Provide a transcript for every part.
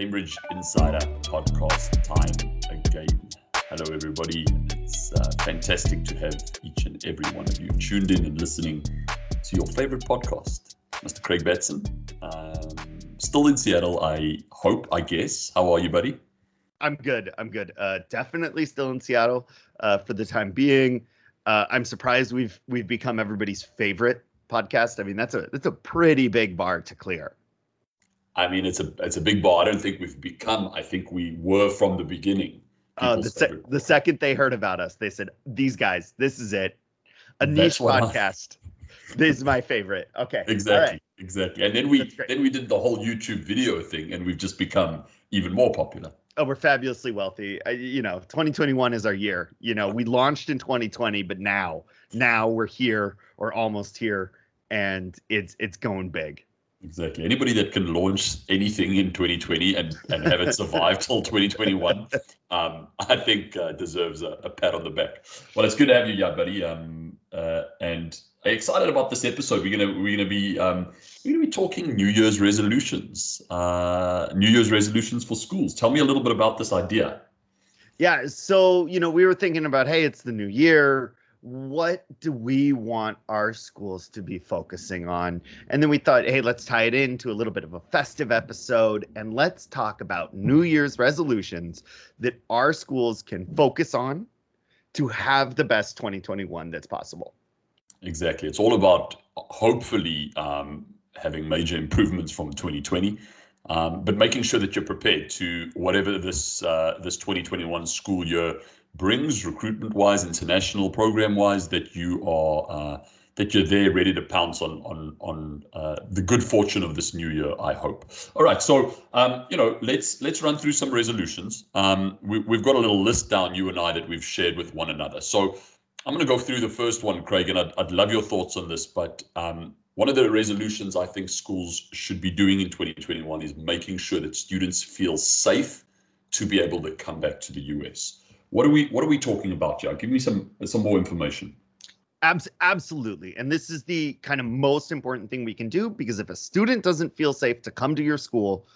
Cambridge Insider podcast time again. Hello, everybody. It's uh, fantastic to have each and every one of you tuned in and listening to your favorite podcast. Mr. Craig Batson, um, still in Seattle, I hope, I guess. How are you, buddy? I'm good. I'm good. Uh, definitely still in Seattle uh, for the time being. Uh, I'm surprised we've we've become everybody's favorite podcast. I mean, that's a that's a pretty big bar to clear. I mean, it's a it's a big bar. I don't think we've become. I think we were from the beginning. Uh, the se- the second they heard about us, they said, "These guys, this is it, a niche podcast." this is my favorite. Okay, exactly, right. exactly. And then we then we did the whole YouTube video thing, and we've just become even more popular oh, we're fabulously wealthy. I, you know, 2021 is our year. You know, we launched in 2020, but now, now we're here or almost here, and it's it's going big. Exactly. Anybody that can launch anything in 2020 and, and have it survive till 2021, um, I think uh, deserves a, a, pat on the back. Well, it's good to have you, yeah, buddy. Um, uh, and excited about this episode. We're gonna we're gonna be um, we're gonna be talking New Year's resolutions. Uh, New Year's resolutions for schools. Tell me a little bit about this idea. Yeah, so you know, we were thinking about, hey, it's the new year. What do we want our schools to be focusing on? And then we thought, hey, let's tie it into a little bit of a festive episode and let's talk about New Year's resolutions that our schools can focus on to have the best 2021 that's possible. Exactly. It's all about hopefully um, having major improvements from 2020, um, but making sure that you're prepared to whatever this uh, this 2021 school year brings, recruitment-wise, international program-wise, that you are uh, that you're there ready to pounce on on on uh, the good fortune of this new year. I hope. All right, so um, you know, let's let's run through some resolutions. Um, we, have got a little list down, you and I, that we've shared with one another. So I'm going to go through the first one, Craig, and I'd, I'd love your thoughts on this. But um, one of the resolutions I think schools should be doing in 2021 is making sure that students feel safe to be able to come back to the US. What are we What are we talking about here? Give me some some more information. Abs- absolutely. And this is the kind of most important thing we can do because if a student doesn't feel safe to come to your school,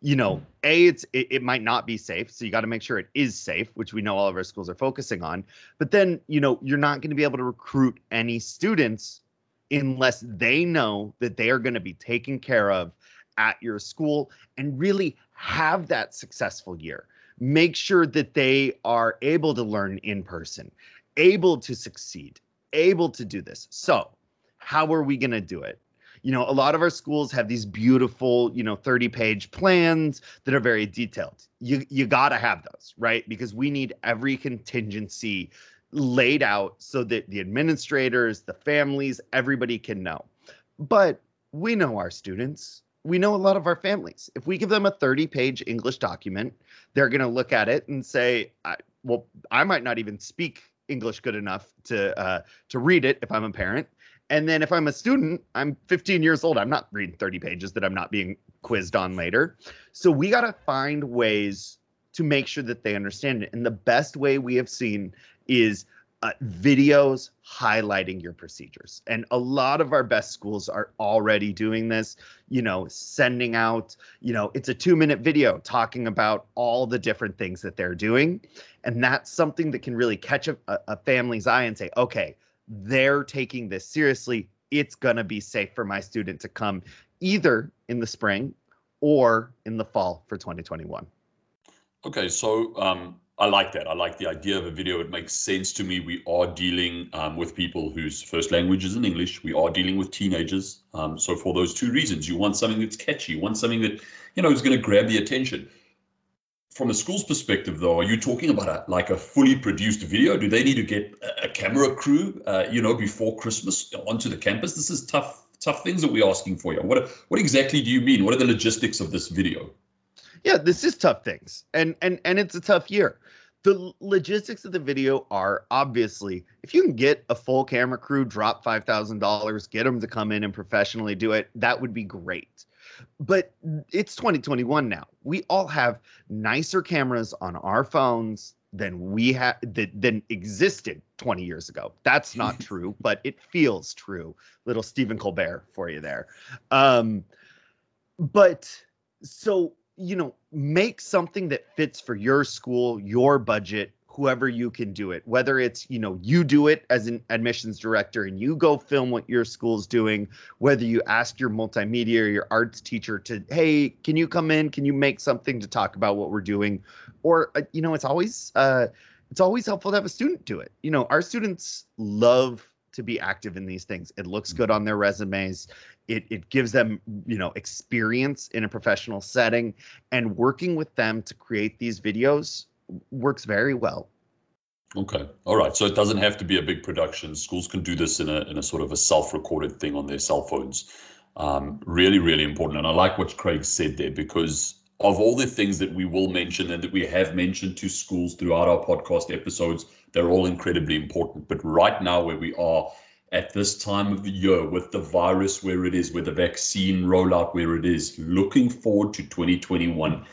you know, a it's it, it might not be safe, so you got to make sure it is safe, which we know all of our schools are focusing on. But then, you know, you're not going to be able to recruit any students unless they know that they are going to be taken care of at your school and really have that successful year. Make sure that they are able to learn in person, able to succeed, able to do this. So, how are we going to do it? you know a lot of our schools have these beautiful you know 30 page plans that are very detailed you you got to have those right because we need every contingency laid out so that the administrators the families everybody can know but we know our students we know a lot of our families if we give them a 30 page english document they're going to look at it and say well i might not even speak english good enough to uh, to read it if i'm a parent and then if I'm a student, I'm 15 years old. I'm not reading 30 pages that I'm not being quizzed on later. So we got to find ways to make sure that they understand it. And the best way we have seen is uh, videos highlighting your procedures. And a lot of our best schools are already doing this, you know, sending out, you know, it's a two minute video talking about all the different things that they're doing. And that's something that can really catch a, a family's eye and say, okay, they're taking this seriously. It's going to be safe for my student to come either in the spring or in the fall for 2021. Okay, so um, I like that. I like the idea of a video. It makes sense to me. We are dealing um, with people whose first language is in English. We are dealing with teenagers. Um, so for those two reasons, you want something that's catchy, you want something that you know is going to grab the attention from a school's perspective, though, are you talking about a, like a fully produced video? Do they need to get a, camera crew, uh, you know, before Christmas onto the campus? This is tough, tough things that we're asking for you. What, what exactly do you mean? What are the logistics of this video? Yeah, this is tough things, and and and it's a tough year. The logistics of the video are obviously if you can get a full camera crew, drop five thousand dollars, get them to come in and professionally do it, that would be great but it's 2021 now. We all have nicer cameras on our phones than we had that than existed 20 years ago. That's not true, but it feels true. Little Stephen Colbert for you there. Um, but so you know, make something that fits for your school, your budget, whoever you can do it. Whether it's you know you do it as an admissions director and you go film what your school's doing whether you ask your multimedia or your arts teacher to hey can you come in? Can you make something to talk about what we're doing? Or uh, you know it's always uh it's always helpful to have a student do it. You know our students love to be active in these things it looks good on their resumes it, it gives them you know experience in a professional setting and working with them to create these videos works very well. Okay. All right. So it doesn't have to be a big production. Schools can do this in a in a sort of a self-recorded thing on their cell phones. Um, really, really important. And I like what Craig said there because of all the things that we will mention and that we have mentioned to schools throughout our podcast episodes, they're all incredibly important. But right now, where we are at this time of the year with the virus where it is, with the vaccine rollout where it is, looking forward to 2021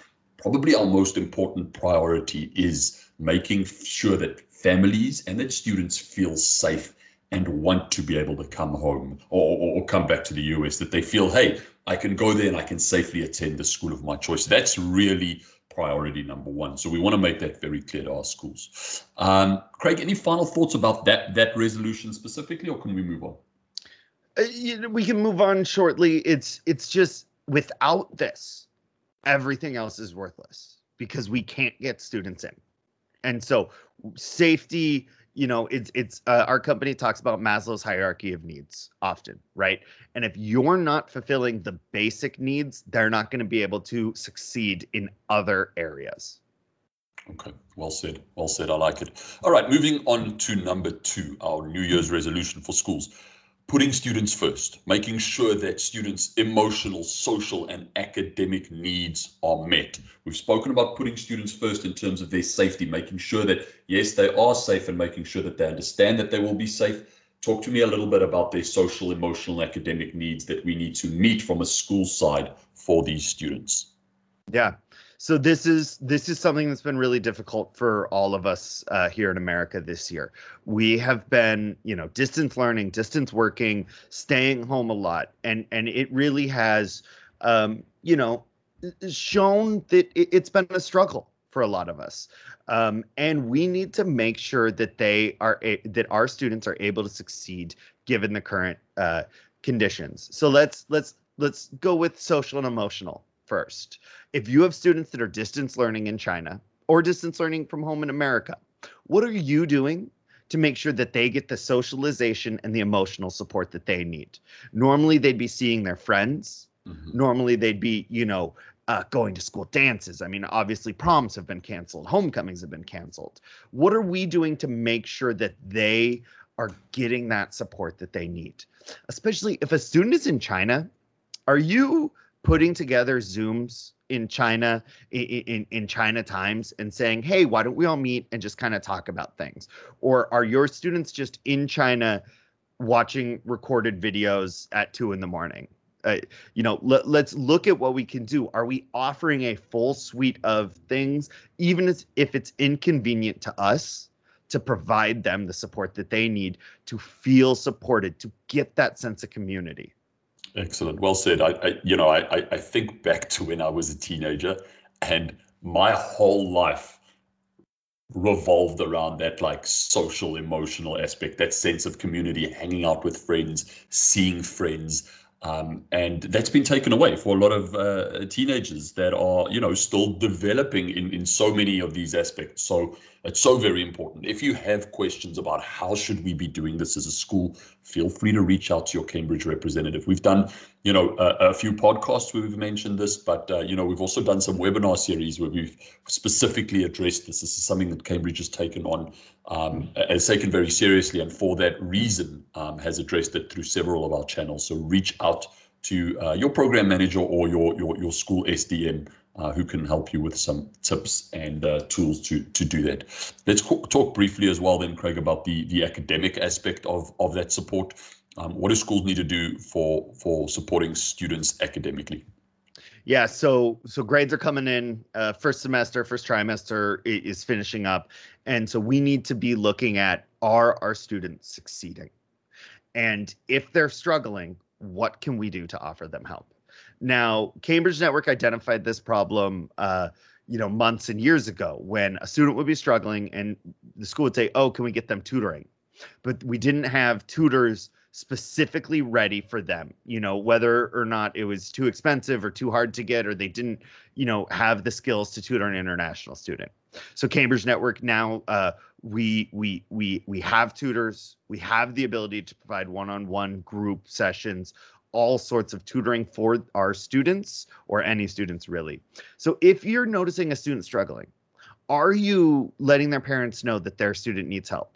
probably our most important priority is making sure that families and that students feel safe and want to be able to come home or, or, or, come back to the US, that they feel, hey, I can go there and I can safely attend the school of my choice. That's really priority number one. So we want to make that very clear to our schools. Um, Craig, any final thoughts about that that resolution specifically, or can we move on? Uh, we can move on shortly. It's it's just without this, everything else is worthless because we can't get students in. And so safety, you know, it's it's uh, our company talks about Maslow's hierarchy of needs often, right? And if you're not fulfilling the basic needs, they're not going to be able to succeed in other areas. Okay, well said. Well said. I like it. All right, moving on to number two, our New Year's resolution for schools putting students first, making sure that students' emotional, social, and academic needs are met. We've spoken about putting students first in terms of their safety, making sure that, yes, they are safe and making sure that they understand that they will be safe. Talk to me a little bit about their social, emotional, academic needs that we need to meet from a school side for these students. Yeah so this is this is something that's been really difficult for all of us uh, here in America this year. We have been, you know, distance learning, distance working, staying home a lot, and and it really has, um, you know, shown that it, has been a struggle for a lot of us. Um, and we need to make sure that they are a, that our students are able to succeed given the current uh, conditions. So let's let's let's go with social and emotional first. If you have students that are distance learning in China or distance learning from home in America, what are you doing to make sure that they get the socialization and the emotional support that they need? Normally, they'd be seeing their friends. Mm-hmm. Normally, they'd be, you know, uh, going to school dances. I mean, obviously, proms have been canceled, homecomings have been canceled. What are we doing to make sure that they are getting that support that they need? Especially if a student is in China, are you putting together Zooms in China in, in, in China times and saying, hey, why don't we all meet and just kind of talk about things? Or are your students just in China watching recorded videos at two in the morning? Uh, you know, let, let's look at what we can do. Are we offering a full suite of things, even if it's inconvenient to us, to provide them the support that they need to feel supported, to get that sense of community? Excellent. Well said. I, I you know, I, I think back to when I was a teenager and my whole life revolved around that like social emotional aspect that sense of community hanging out with friends seeing friends um, and that's been taken away for a lot of uh, teenagers that are, you know, still developing in, in so many of these aspects. So it's so very important. If you have questions about how should we be doing this as a school, feel free to reach out to your Cambridge representative. We've done, you know, a, a few podcasts where we've mentioned this, but uh, you know, we've also done some webinar series where we've specifically addressed this. This is something that Cambridge has taken on, um, has taken very seriously, and for that reason, um, has addressed it through several of our channels. So reach out to uh, your program manager or your your your school SDM uh, who can help you with some tips and uh, tools to to do that. Let's talk briefly as well then, Craig, about the the academic aspect of of that support. Um, what do schools need to do for for supporting students academically? Yeah, so so grades are coming in. Uh, first semester, first trimester is finishing up, and so we need to be looking at are our students succeeding, and if they're struggling, what can we do to offer them help? Now, Cambridge Network identified this problem, uh, you know, months and years ago when a student would be struggling and the school would say, "Oh, can we get them tutoring?" But we didn't have tutors specifically ready for them you know whether or not it was too expensive or too hard to get or they didn't you know have the skills to tutor an international student so cambridge network now uh, we we we we have tutors we have the ability to provide one-on-one group sessions all sorts of tutoring for our students or any students really. So if you're noticing a student struggling are you letting their parents know that their student needs help?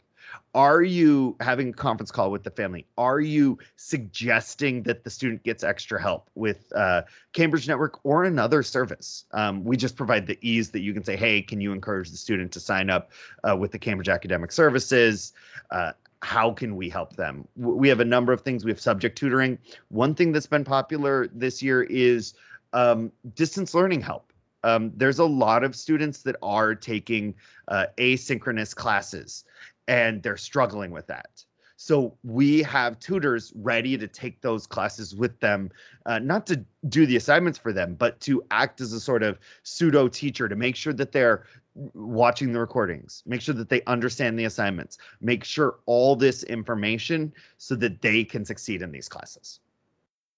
Are you having a conference call with the family? Are you suggesting that the student gets extra help with uh, cambridge network or another service? Um, we just provide the ease that you can say hey can you encourage the student to sign up uh, with the cambridge academic services? Uh, how can we help them? We have a number of things we have subject tutoring. One thing that's been popular this year is um, distance learning help. Um, there's a lot of students that are taking uh, asynchronous classes and they're struggling with that. So we have tutors ready to take those classes with them, uh, not to do the assignments for them, but to act as a sort of pseudo teacher to make sure that they're watching the recordings, make sure that they understand the assignments, make sure all this information so that they can succeed in these classes.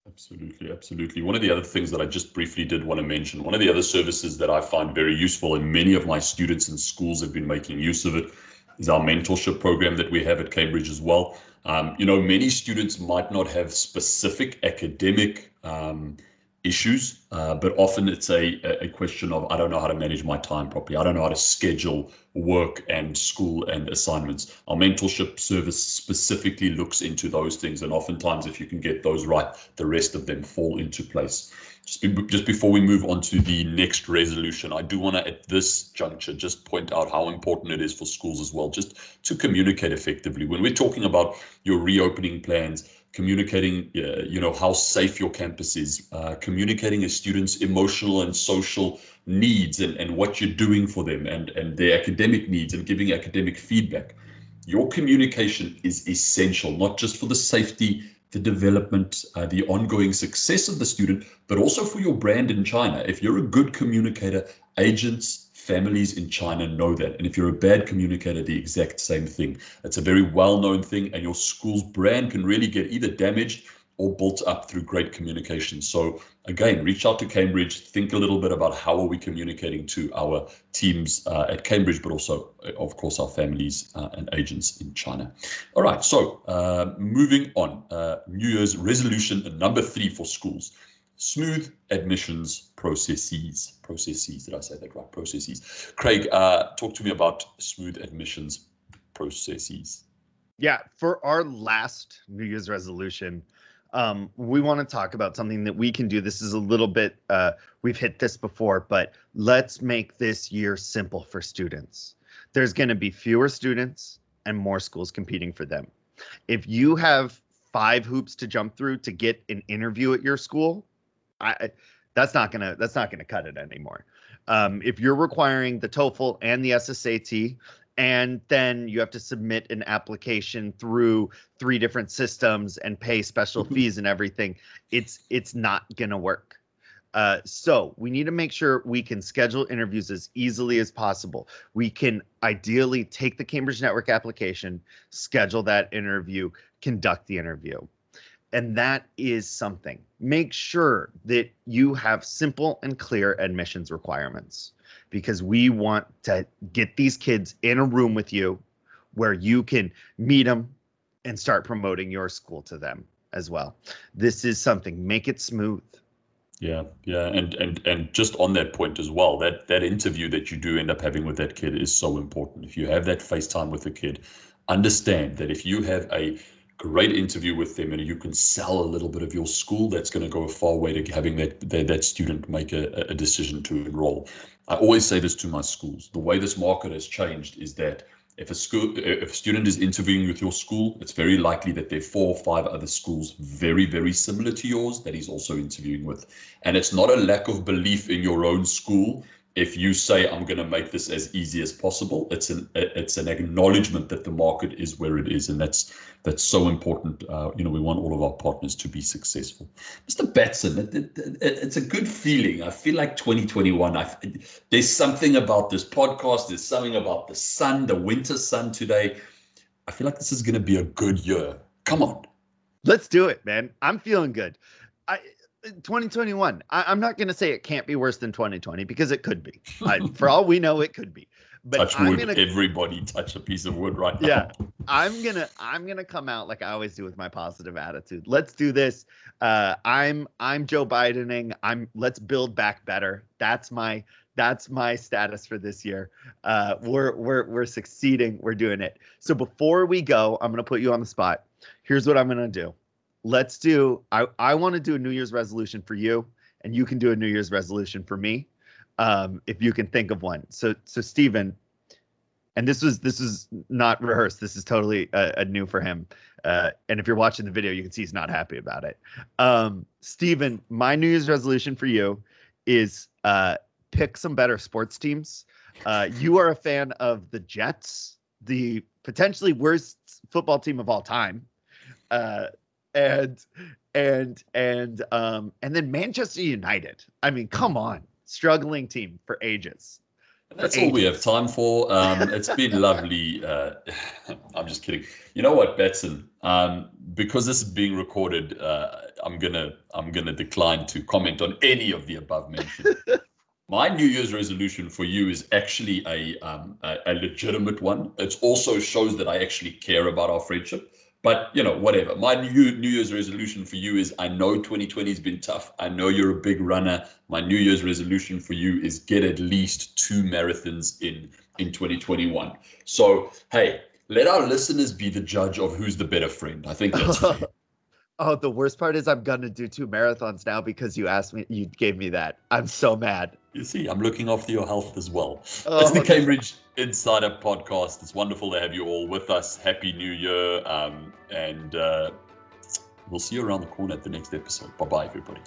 Absolutely, absolutely. One of the other things that I just briefly did want to mention, one of the other services that I find very useful, and many of my students and schools have been making use of it, is our mentorship program that we have at Cambridge as well. Um, you know, many students might not have specific academic um, issues, uh, but often it's a, a question of I don't know how to manage my time properly. I don't know how to schedule work and school and assignments. Our mentorship service specifically looks into those things, and oftentimes, if you can get those right, the rest of them fall into place. Just, be, just before we move on to the next resolution, I do want to, at this juncture, just point out how important it is for schools as well, just to communicate effectively. When we're talking about your reopening plans, communicating, uh, you know, how safe your campus is, uh, communicating a student's emotional and social needs and, and what you're doing for them and, and their academic needs and giving academic feedback. Your communication is essential, not just for the safety the development, uh, the ongoing success of the student, but also for your brand in China. If you're a good communicator, agents, families in China know that. And if you're a bad communicator, the exact same thing. It's a very well known thing, and your school's brand can really get either damaged or built up through great communication. So again, reach out to Cambridge, think a little bit about how are we communicating to our teams uh, at Cambridge, but also, uh, of course, our families uh, and agents in China. All right, so uh, moving on, uh, New Year's resolution number three for schools. Smooth admissions processes. Processes, did I say that right? Processes. Craig, uh, talk to me about smooth admissions processes. Yeah, for our last New Year's resolution, um, we want to talk about something that we can do. This is a little bit, uh, we've hit this before, but let's make this year simple for students. There's going to be fewer students and more schools competing for them. If you have five hoops to jump through to get an interview at your school, I, that's not gonna that's not gonna cut it anymore. Um, if you're requiring the TOEFL and the SSAT, and then you have to submit an application through three different systems and pay special mm-hmm. fees and everything. It's it's not gonna work. Uh, so we need to make sure we can schedule interviews as easily as possible. We can ideally take the cambridge network application schedule that interview conduct the interview. And that is something. Make sure that you have simple and clear admissions requirements because we want to get these kids in a room with you where you can meet them and start promoting your school to them as well. This is something, make it smooth. Yeah, yeah, and and and just on that point as well, that that interview that you do end up having with that kid is so important. If you have that FaceTime with the kid, understand that if you have a great interview with them and you can sell a little bit of your school, that's going to go a far way to having that that, that student make a, a decision to enroll. I always say this to my schools. The way this market has changed is that if a school if a student is interviewing with your school, it's very likely that there are four or five other schools very, very similar to yours that he's also interviewing with. And it's not a lack of belief in your own school. If you say I'm going to make this as easy as possible, it's an it's an acknowledgement that the market is where it is, and that's that's so important. Uh, you know, we want all of our partners to be successful. Mr. Batson, it, it, it, it's a good feeling. I feel like 2021. I, there's something about this podcast. There's something about the sun, the winter sun today. I feel like this is going to be a good year. Come on, let's do it, man. I'm feeling good. I 2021. I, am not going to say it can't be worse than 2020 because it could be. I, for all we know, it could be. But touch I'm wood. Gonna, Everybody touch a piece of wood right now. Yeah, I'm gonna I'm gonna come out like I always do with my positive attitude. Let's do this. Uh, I'm I'm Joe Bidening. I'm let's build back better. That's my that's my status for this year. Uh, we're we're we're succeeding. We're doing it. So before we go, I'm gonna put you on the spot. Here's what I'm gonna do let's do I, I want to do a New Year's resolution for you, and you can do a New Year's resolution for me. Um, if you can think of one. So so Stephen, and this was this is not rehearsed. This is totally uh, a new for him. Uh, and if you're watching the video, you can see he's not happy about it. Um, Stephen, my New Year's resolution for you is uh, pick some better sports teams. Uh, you are a fan of the Jets, the potentially worst football team of all time. And and and um and then Manchester United. I mean, come on, struggling team for ages. That's all we have time for. Um, it's been lovely. Uh, I'm just kidding. You know what, Betson? Um, because this is being recorded, uh, I'm gonna I'm gonna decline to comment on any of the above mentioned. My New Year's resolution for you is actually a, um, a, a legitimate one. It also shows that I actually care about our friendship. But you know, whatever. My new New Year's resolution for you is: I know 2020 has been tough. I know you're a big runner. My New Year's resolution for you is get at least two marathons in in 2021. So hey, let our listeners be the judge of who's the better friend. I think that's fair. Oh, the worst part is I'm gonna do two marathons now because you asked me, you gave me that. I'm so mad. You see, I'm looking after your health as well. Oh, it's the Cambridge Insider podcast. It's wonderful to have you all with us. Happy New Year, um, and uh, we'll see you around the corner at the next episode. Bye bye, everybody.